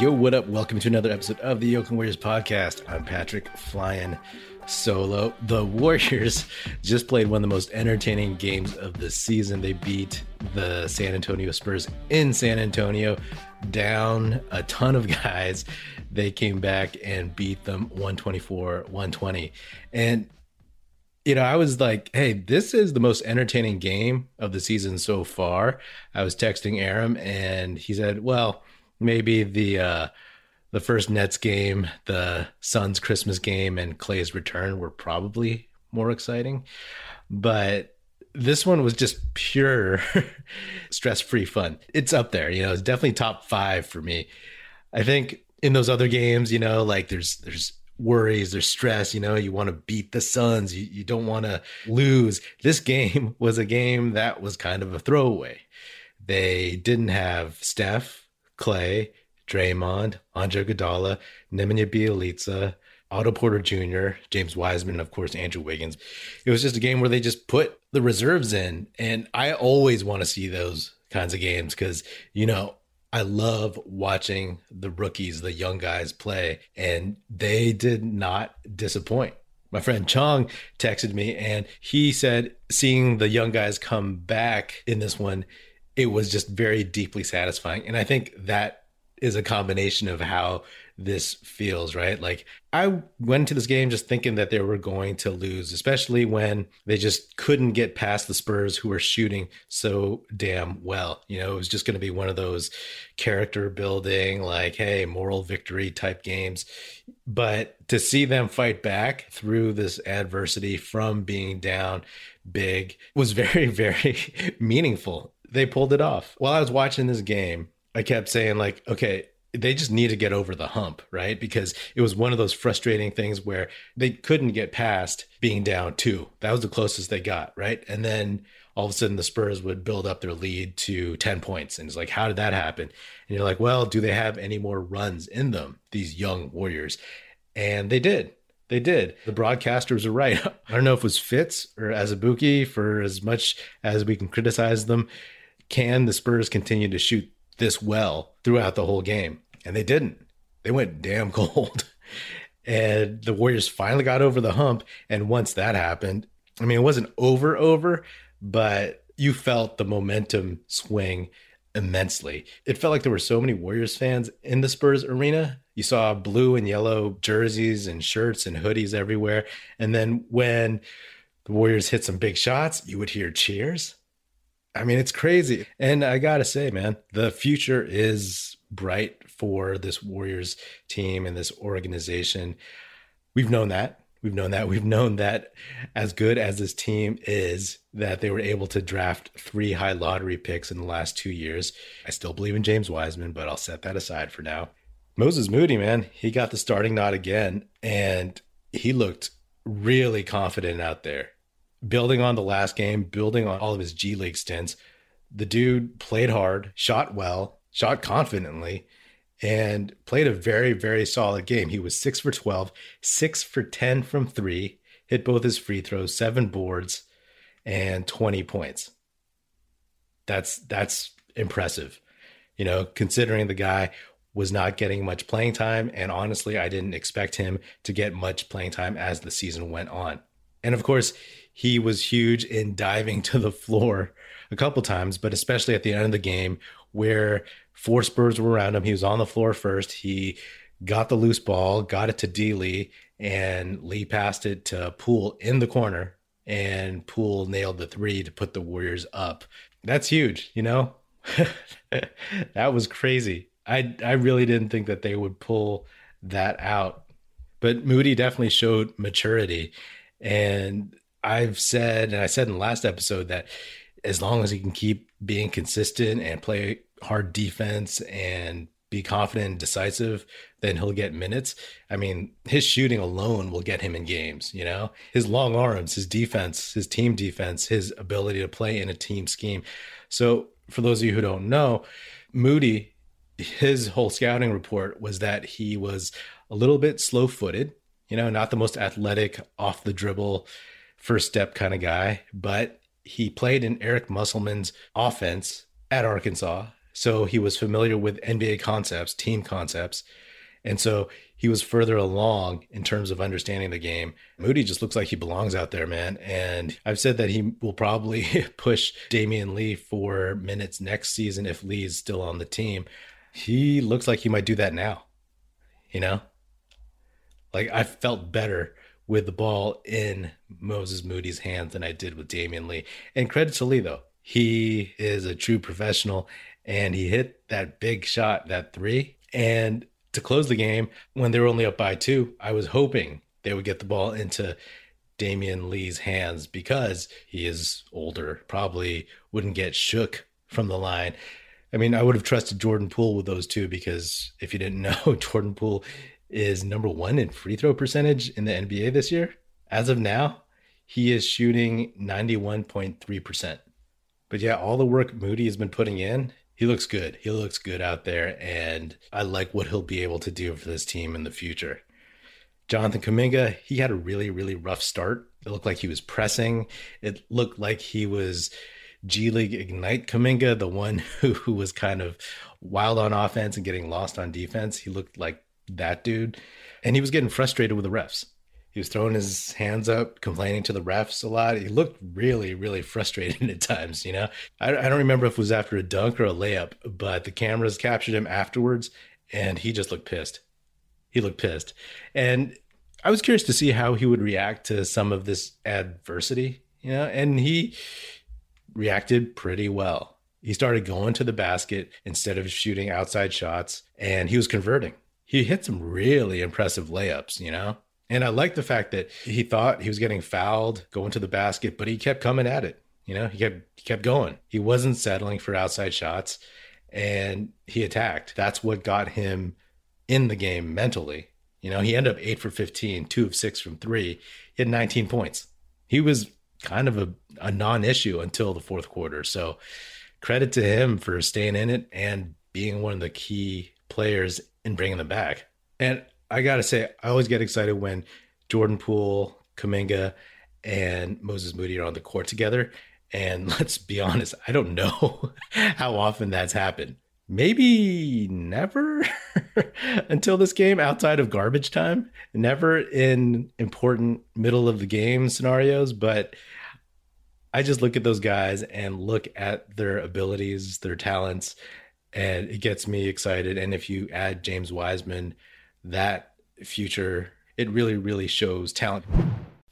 Yo, what up? Welcome to another episode of the Oakland Warriors podcast. I'm Patrick flying solo. The Warriors just played one of the most entertaining games of the season. They beat the San Antonio Spurs in San Antonio, down a ton of guys. They came back and beat them 124 120. And you know, I was like, hey, this is the most entertaining game of the season so far. I was texting Aram and he said, well, maybe the uh the first Nets game, the Suns Christmas game, and Clay's return were probably more exciting. But this one was just pure stress free fun. It's up there, you know, it's definitely top five for me. I think in those other games, you know, like there's there's worries, there's stress, you know, you want to beat the Suns, you, you don't want to lose. This game was a game that was kind of a throwaway. They didn't have Steph, Clay, Draymond, Andre Iguodala, Nemanja Bjelica, Otto Porter Jr., James Wiseman, of course, Andrew Wiggins. It was just a game where they just put the reserves in. And I always want to see those kinds of games because, you know, I love watching the rookies, the young guys play, and they did not disappoint. My friend Chong texted me and he said, seeing the young guys come back in this one, it was just very deeply satisfying. And I think that is a combination of how this feels, right? Like I went to this game just thinking that they were going to lose, especially when they just couldn't get past the Spurs who were shooting so damn well. You know, it was just going to be one of those character building, like, hey, moral victory type games. But to see them fight back through this adversity from being down big was very, very meaningful. They pulled it off. While I was watching this game, I kept saying like, okay, they just need to get over the hump, right? Because it was one of those frustrating things where they couldn't get past being down two. That was the closest they got, right? And then all of a sudden the Spurs would build up their lead to 10 points. And it's like, how did that happen? And you're like, well, do they have any more runs in them, these young Warriors? And they did. They did. The broadcasters are right. I don't know if it was Fitz or Azubuike for as much as we can criticize them. Can the Spurs continue to shoot this well throughout the whole game. And they didn't. They went damn cold. and the Warriors finally got over the hump. And once that happened, I mean, it wasn't over, over, but you felt the momentum swing immensely. It felt like there were so many Warriors fans in the Spurs arena. You saw blue and yellow jerseys and shirts and hoodies everywhere. And then when the Warriors hit some big shots, you would hear cheers. I mean, it's crazy. And I got to say, man, the future is bright for this Warriors team and this organization. We've known that. We've known that. We've known that as good as this team is, that they were able to draft three high lottery picks in the last two years. I still believe in James Wiseman, but I'll set that aside for now. Moses Moody, man, he got the starting nod again, and he looked really confident out there building on the last game, building on all of his G League stints. The dude played hard, shot well, shot confidently, and played a very, very solid game. He was six for 12, six for 10 from three, hit both his free throws, seven boards, and 20 points. That's that's impressive. You know, considering the guy was not getting much playing time. And honestly, I didn't expect him to get much playing time as the season went on. And of course, he was huge in diving to the floor a couple times, but especially at the end of the game where four Spurs were around him. He was on the floor first. He got the loose ball, got it to D Lee, and Lee passed it to Poole in the corner, and Poole nailed the three to put the Warriors up. That's huge, you know? that was crazy. I I really didn't think that they would pull that out. But Moody definitely showed maturity. And I've said, and I said in the last episode that as long as he can keep being consistent and play hard defense and be confident and decisive, then he'll get minutes. I mean, his shooting alone will get him in games, you know? His long arms, his defense, his team defense, his ability to play in a team scheme. So, for those of you who don't know, Moody, his whole scouting report was that he was a little bit slow footed, you know, not the most athletic off the dribble first step kind of guy, but he played in Eric Musselman's offense at Arkansas. So he was familiar with NBA concepts, team concepts. And so he was further along in terms of understanding the game. Moody just looks like he belongs out there, man. And I've said that he will probably push Damion Lee for minutes next season if Lee is still on the team. He looks like he might do that now, you know? Like I felt better with the ball in Moses Moody's hands than I did with Damion Lee. And credit to Lee though. He is a true professional and he hit that big shot, that three. And to close the game, when they were only up by two, I was hoping they would get the ball into Damion Lee's hands because he is older, probably wouldn't get shook from the line. I mean, I would have trusted Jordan Poole with those two because if you didn't know, Jordan Poole is number one in free throw percentage in the NBA this year. As of now, he is shooting 91.3%. But yeah, all the work Moody has been putting in, he looks good. He looks good out there. And I like what he'll be able to do for this team in the future. Jonathan Kuminga, he had a really, really rough start. It looked like he was pressing. It looked like he was G League Ignite Kuminga, the one who, who was kind of wild on offense and getting lost on defense. He looked like that dude. And he was getting frustrated with the refs. He was throwing his hands up, complaining to the refs a lot. He looked really, really frustrated at times. You know, I, I don't remember if it was after a dunk or a layup, but the cameras captured him afterwards, and he just looked pissed. He looked pissed, and I was curious to see how he would react to some of this adversity. You know, and he reacted pretty well. He started going to the basket instead of shooting outside shots, and he was converting he hit some really impressive layups, you know? And I like the fact that he thought he was getting fouled going to the basket, but he kept coming at it. You know, he kept he kept going. He wasn't settling for outside shots and he attacked. That's what got him in the game mentally. You know, he ended up 8 for 15, 2 of 6 from 3. He had 19 points. He was kind of a, a non-issue until the fourth quarter. So credit to him for staying in it and being one of the key players and bringing them back. And I got to say, I always get excited when Jordan Poole, Kuminga, and Moses Moody are on the court together. And let's be honest, I don't know how often that's happened. Maybe never until this game outside of garbage time, never in important middle of the game scenarios. But I just look at those guys and look at their abilities, their talents, and it gets me excited. And if you add James Wiseman, that future, it really, really shows talent.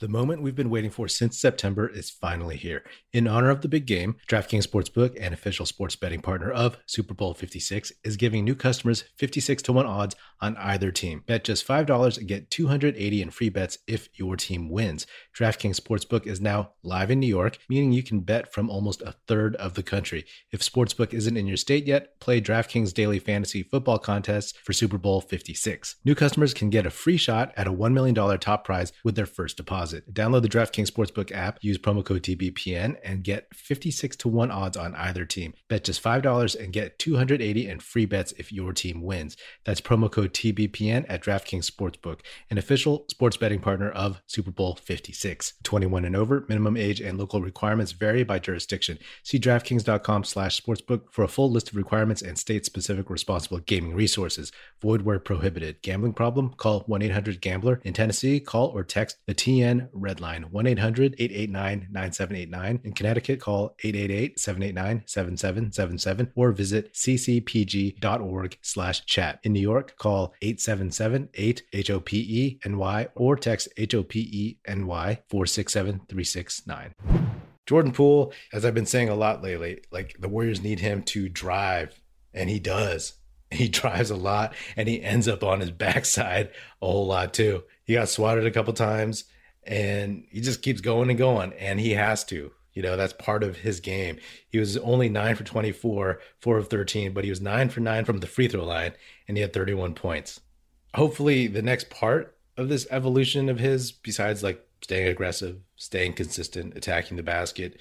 The moment we've been waiting for since September is finally here. In honor of the big game, DraftKings Sportsbook, an official sports betting partner of Super Bowl 56, is giving new customers 56 to 1 odds on either team. Bet just $5 and get 280 in free bets if your team wins. DraftKings Sportsbook is now live in New York, meaning you can bet from almost a third of the country. If Sportsbook isn't in your state yet, play DraftKings Daily Fantasy Football Contest for Super Bowl 56. New customers can get a free shot at a $1 million top prize with their first deposit deposit. Download the DraftKings Sportsbook app, use promo code TBPN, and get 56 to 1 odds on either team. Bet just $5 and get 280 in free bets if your team wins. That's promo code TBPN at DraftKings Sportsbook, an official sports betting partner of Super Bowl 56. 21 and over, minimum age and local requirements vary by jurisdiction. See DraftKings.com slash sportsbook for a full list of requirements and state-specific responsible gaming resources. Void where prohibited. Gambling problem? Call 1-800-GAMBLER. In Tennessee, call or text the TN Redline 1 800 889 9789. In Connecticut, call 888 789 7777 or visit ccpg.org slash chat. In New York, call 877 8 HOPE or text HOPE NY 467 369. Jordan Poole, as I've been saying a lot lately, like the Warriors need him to drive, and he does. He drives a lot and he ends up on his backside a whole lot too. He got swatted a couple times and he just keeps going and going and he has to you know that's part of his game. He was only 9 for 24 4 of 13 but he was 9 for 9 from the free throw line and he had 31 points. Hopefully the next part of this evolution of his besides like staying aggressive staying consistent attacking the basket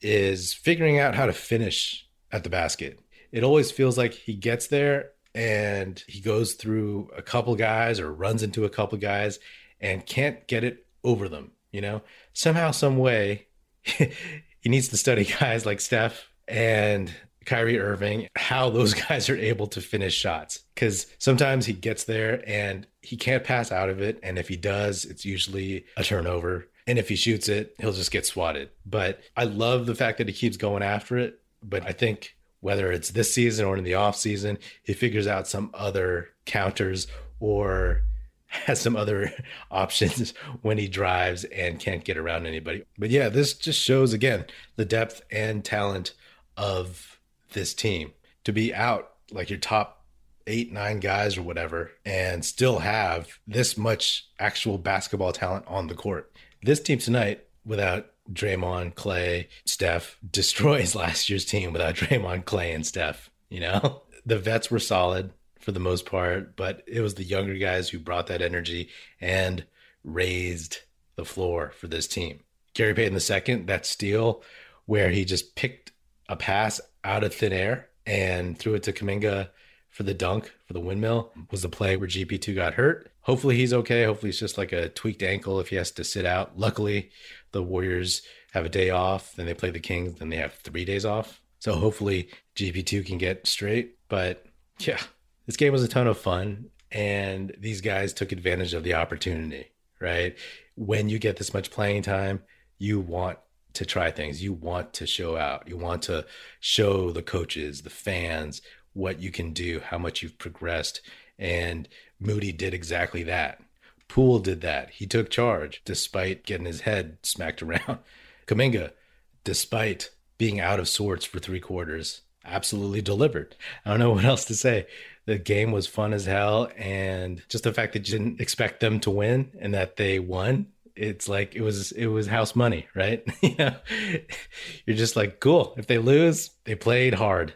is figuring out how to finish at the basket. It always feels like he gets there and he goes through a couple guys or runs into a couple guys and can't get it over them, you know? Somehow, some way, he needs to study guys like Steph and Kyrie Irving, how those guys are able to finish shots. Because sometimes he gets there and he can't pass out of it. And if he does, it's usually a turnover. And if he shoots it, he'll just get swatted. But I love the fact that he keeps going after it. But I think whether it's this season or in the off season, he figures out some other counters or has some other options when he drives and can't get around anybody. But yeah, this just shows again the depth and talent of this team to be out like your top eight, nine guys or whatever, and still have this much actual basketball talent on the court. This team tonight, without Draymond, Clay, Steph, destroys last year's team without Draymond, Clay, and Steph. You know, the vets were solid for the most part, but it was the younger guys who brought that energy and raised the floor for this team. Gary Payton second, that steal where he just picked a pass out of thin air and threw it to Kuminga for the dunk for the windmill was the play where GP2 got hurt. Hopefully he's okay. Hopefully it's just like a tweaked ankle if he has to sit out. Luckily, the Warriors have a day off, then they play the Kings, then they have three days off. So hopefully GP2 can get straight. But yeah, this game was a ton of fun and these guys took advantage of the opportunity, right? When you get this much playing time, you want to try things. You want to show out. You want to show the coaches, the fans, what you can do, how much you've progressed. And Moody did exactly that. Poole did that. He took charge despite getting his head smacked around. Kuminga, despite being out of sorts for three quarters, absolutely delivered. I don't know what else to say the game was fun as hell and just the fact that you didn't expect them to win and that they won it's like it was it was house money right? You know you're just like cool. If they lose they played hard.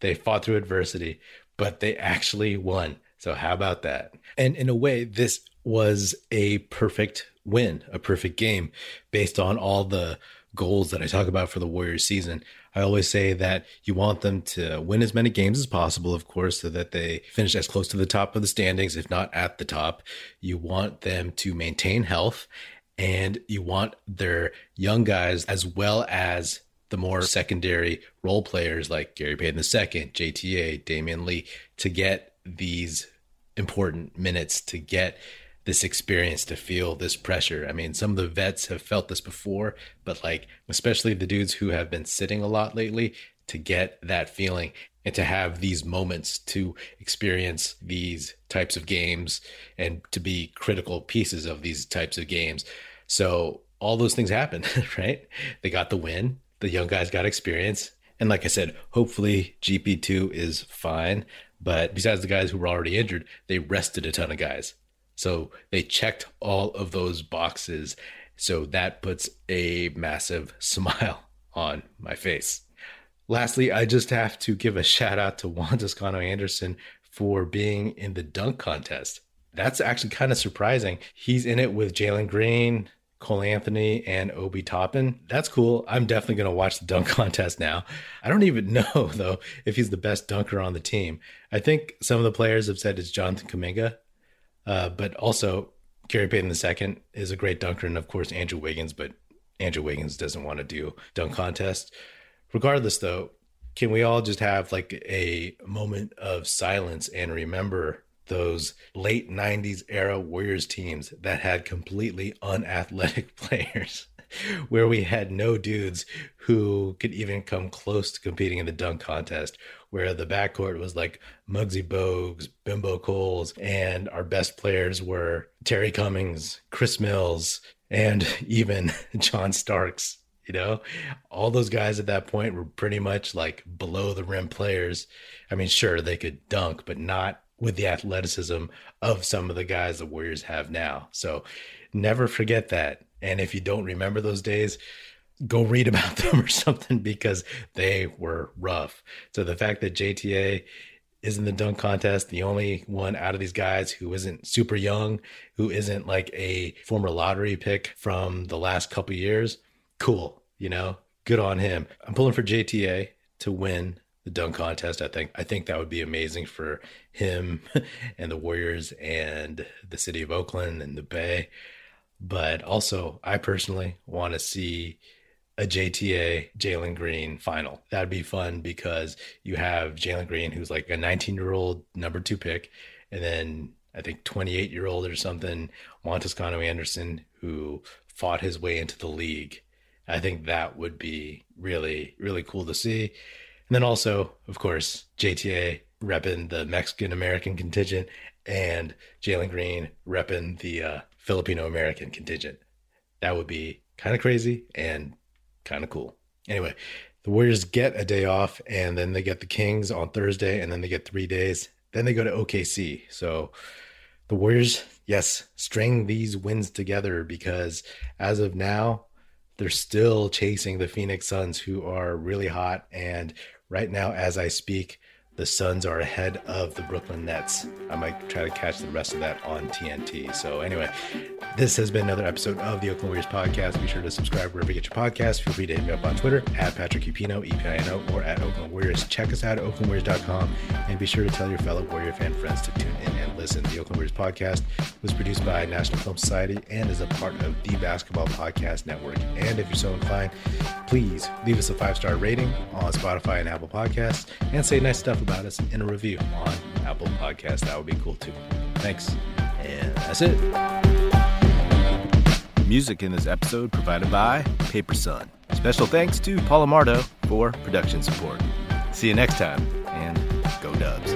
They fought through adversity but they actually won. So how about that? And in a way this was a perfect win a perfect game based on all the goals that I talk about for the Warriors season. I always say that you want them to win as many games as possible, of course, so that they finish as close to the top of the standings, if not at the top. You want them to maintain health and you want their young guys as well as the more secondary role players like Gary Payton II, JTA, Damion Lee to get these important minutes to get this experience to feel this pressure. I mean, some of the vets have felt this before, but like, especially the dudes who have been sitting a lot lately, to get that feeling and to have these moments to experience these types of games and to be critical pieces of these types of games. So, all those things happened, right? They got the win, the young guys got experience. And like I said, hopefully GP2 is fine. But besides the guys who were already injured, they rested a ton of guys. So they checked all of those boxes. So that puts a massive smile on my face. Lastly, I just have to give a shout out to Juan Toscano Anderson for being in the dunk contest. That's actually kind of surprising. He's in it with Jalen Green, Cole Anthony, and Obi Toppin. That's cool. I'm definitely going to watch the dunk contest now. I don't even know, though, if he's the best dunker on the team. I think some of the players have said it's Jonathan Kuminga, uh, but also, Gary Payton II is a great dunker, and of course, Andrew Wiggins, but Andrew Wiggins doesn't want to do dunk contest. Regardless, though, can we all just have like a moment of silence and remember those late 90s era Warriors teams that had completely unathletic players? where we had no dudes who could even come close to competing in the dunk contest, where the backcourt was like Muggsy Bogues, Bimbo Coles, and our best players were Terry Cummings, Chris Mills, and even John Starks. You know, all those guys at that point were pretty much like below the rim players. I mean, sure, they could dunk, but not with the athleticism of some of the guys the Warriors have now. So never forget that. And if you don't remember those days, go read about them or something because they were rough. So the fact that JTA is in the dunk contest, the only one out of these guys who isn't super young, who isn't like a former lottery pick from the last couple years, cool, you know, good on him. I'm pulling for JTA to win the dunk contest. I think I think that would be amazing for him and the Warriors and the city of Oakland and the Bay. But also, I personally want to see a JTA Jalen Green final. That'd be fun because you have Jalen Green, who's like a 19 year old number two pick, and then I think 28 year old or something, Juan Toscano Anderson, who fought his way into the league. I think that would be really, really cool to see. And then also, of course, JTA repping the Mexican American contingent and Jalen Green repping the uh, Filipino American contingent. That would be kind of crazy and kind of cool. Anyway, the Warriors get a day off and then they get the Kings on Thursday and then they get three days. Then they go to OKC. So the Warriors, yes, string these wins together because as of now, they're still chasing the Phoenix Suns, who are really hot. And right now, as I speak, the Suns are ahead of the Brooklyn Nets. I might try to catch the rest of that on TNT. So, anyway, this has been another episode of the Oakland Warriors podcast. Be sure to subscribe wherever you get your podcast. Feel free to hit me up on Twitter at Patrick Epino, E-P-I-N-O, or at Oakland Warriors. Check us out at oaklandwarriors.com and be sure to tell your fellow Warrior fan friends to tune in and listen. The Oakland Warriors podcast was produced by National Film Society and is a part of the Basketball Podcast Network. And if you're so inclined, please leave us a five-star rating on Spotify and Apple Podcasts and say nice stuff about us in a review on Apple Podcasts. That would be cool too. Thanks. And that's it. Music in this episode provided by Paper Son. Special thanks to Paul Amardo for production support. See you next time, and go Dubs.